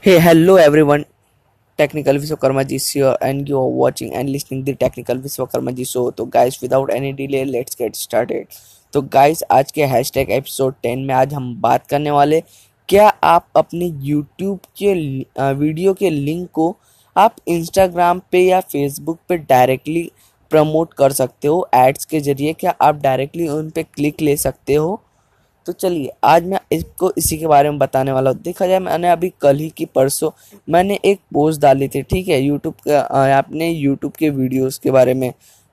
Hey, hello everyone. Technical Vishwakarma ji here, and you are watching and listening the Technical Vishwakarma ji show. तो guys, without any delay, let's get started. तो guys, आज के hashtag episode 10 में आज हम बात करने वाले क्या आप अपने YouTube के वीडियो के लिंक को आप Instagram पे या Facebook पे डायरेक्टली प्रमोट कर सकते हो एड्स के ज़रिए क्या आप डायरेक्टली उन पे क्लिक ले सकते हो तो चलिए, आज मैं इसको इसी के बारे में बताने वाला हूँ। देखा जाए, मैंने अभी कल ही की परसों मैंने एक पोस्ट डाली थी, ठीक है, यूट्यूब का अपने यूट्यूब के वीडियोस के बारे में,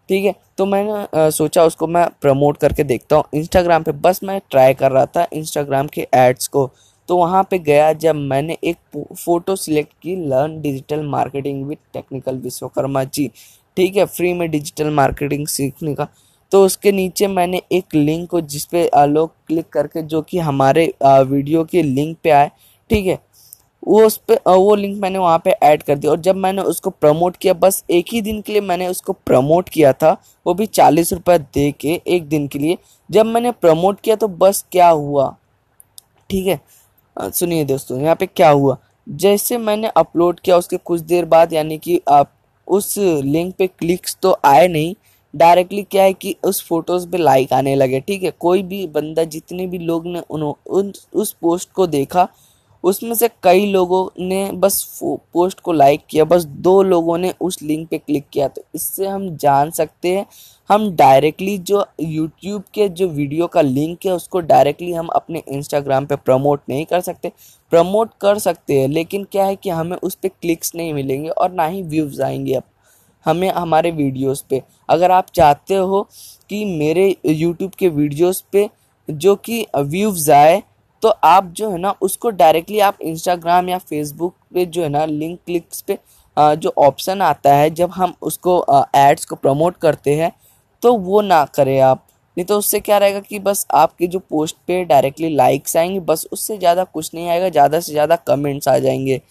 ठीक है? तो मैंने सोचा उसको मैं प्रमोट करके देखता हूँ। इंस्टाग्राम पे बस मैं ट्राई कर रहा था इंस्टाग्राम के एड्स को। तो वहाँ पे गया जब मैंने एक फ़ोटो सिलेक्ट की learn digital marketing with technical Vishwakarma ji, ठीक है? फ्री में डिजिटल मार्केटिंग सीखने का। तो उसके नीचे मैंने एक लिंक को जिस पे लोग क्लिक करके जो कि हमारे वीडियो के लिंक पे आए, ठीक है? वो उस पर वो लिंक मैंने वहाँ पे ऐड कर दिया और जब मैंने उसको प्रमोट किया, बस एक ही दिन के लिए मैंने उसको प्रमोट किया था, वो भी चालीस रुपये दे के एक दिन के लिए। जब मैंने प्रमोट किया तो बस क्या हुआ? ठीक है? सुनिए दोस्तों, यहाँ पे क्या हुआ? जैसे मैंने अपलोड किया, उसके कुछ देर बाद यानी कि आप उस लिंक पे क्लिक्स तो आए नहीं डायरेक्टली क्या है कि उस फ़ोटोज़ पे लाइक आने लगे, ठीक है? कोई भी बंदा, जितने भी लोग ने उन, उस पोस्ट को देखा, उसमें से कई लोगों ने बस पोस्ट को लाइक किया, बस दो लोगों ने उस लिंक पे क्लिक किया। तो इससे हम जान सकते हैं, हम डायरेक्टली जो यूट्यूब के जो वीडियो का लिंक है, उसको डायरेक्टली हम अपने इंस्टाग्राम पे प्रमोट नहीं कर सकते। प्रमोट कर सकते हैं, लेकिन क्या है कि हमें उस पर क्लिक्स नहीं मिलेंगे और ना ही व्यूज़ आएँगे अब। हमें हमारे वीडियोस पे। अगर आप चाहते हो कि मेरे यूट्यूब के वीडियोस पे जो कि व्यूज़ आए तो आप जो है ना, उसको डायरेक्टली आप इंस्टाग्राम या फेसबुक पे जो है ना लिंक क्लिक्स पे जो ऑप्शन आता है, जब हम उसको एड्स को प्रमोट करते हैं तो वो ना करें आप। नहीं तो उससे क्या रहेगा कि बस आपके जो पोस्ट पे डायरेक्टली लाइक्स आएँगे, बस उससे ज़्यादा कुछ नहीं आएगा, ज़्यादा से ज़्यादा कमेंट्स आ जाएँगे।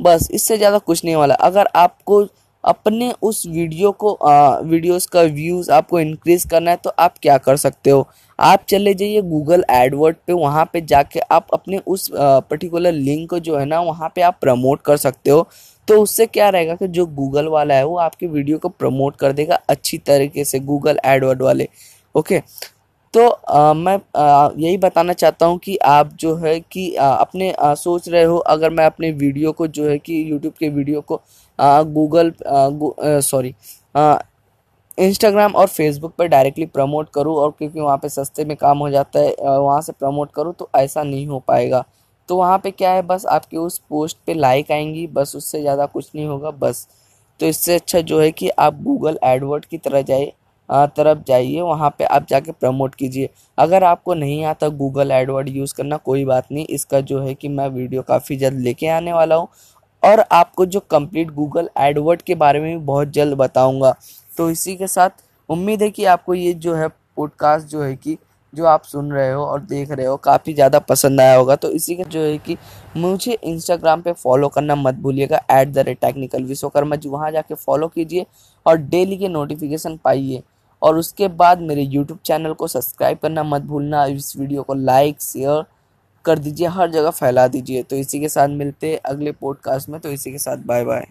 बस इससे ज़्यादा कुछ नहीं वाला। अगर आपको अपने उस वीडियो को आ, वीडियोस का व्यूज़ आपको इंक्रीज करना है तो आप क्या कर सकते हो? आप चले जाइए गूगल एडवर्ड पे वहाँ पे जाके आप अपने उस पर्टिकुलर लिंक को जो है ना वहाँ पे आप प्रमोट कर सकते हो। तो उससे क्या रहेगा कि जो गूगल वाला है वो आपके वीडियो को प्रमोट कर देगा अच्छी तरीके से गूगल एडवर्ड वाले। ओके तो आ, मैं आ, यही बताना चाहता हूँ कि आप जो है कि आ, अपने आ, सोच रहे हो अगर मैं अपने वीडियो को जो है कि यूट्यूब के वीडियो को गूगल सॉरी इंस्टाग्राम और फेसबुक पर डायरेक्टली प्रमोट करूँ और क्योंकि वहाँ पे सस्ते में काम हो जाता है वहाँ से प्रमोट करूँ तो ऐसा नहीं हो पाएगा। तो वहाँ पे क्या है बस आपके उस पोस्ट पे लाइक आएँगी बस उससे ज़्यादा कुछ नहीं होगा बस। तो इससे अच्छा जो है कि आप गूगल एडवर्ड की तरह जाए तरफ़ जाइए, वहाँ पे आप जाके प्रमोट कीजिए। अगर आपको नहीं आता गूगल एडवर्ड यूज़ करना, कोई बात नहीं, इसका जो है कि मैं वीडियो काफ़ी जल्द लेके आने वाला हूँ। और आपको जो कंप्लीट गूगल एडवर्ड के बारे में भी बहुत जल्द बताऊँगा। तो इसी के साथ, उम्मीद है कि आपको ये जो है पॉडकास्ट जो है कि, जो आप सुन रहे हो और देख रहे हो, काफ़ी ज़्यादा पसंद आया होगा। तो इसी का जो है कि, मुझे इंस्टाग्राम पे फॉलो करना मत भूलिएगा at the rate technical Vishwakarma ji वहाँ जाके फॉलो कीजिए और डेली के नोटिफिकेशन पाइए। और उसके बाद मेरे यूट्यूब चैनल को सब्सक्राइब करना मत भूलना, इस वीडियो को लाइक शेयर कर दीजिए, हर जगह फैला दीजिए। तो इसी के साथ मिलते हैं अगले पॉडकास्ट में तो इसी के साथ बाय बाय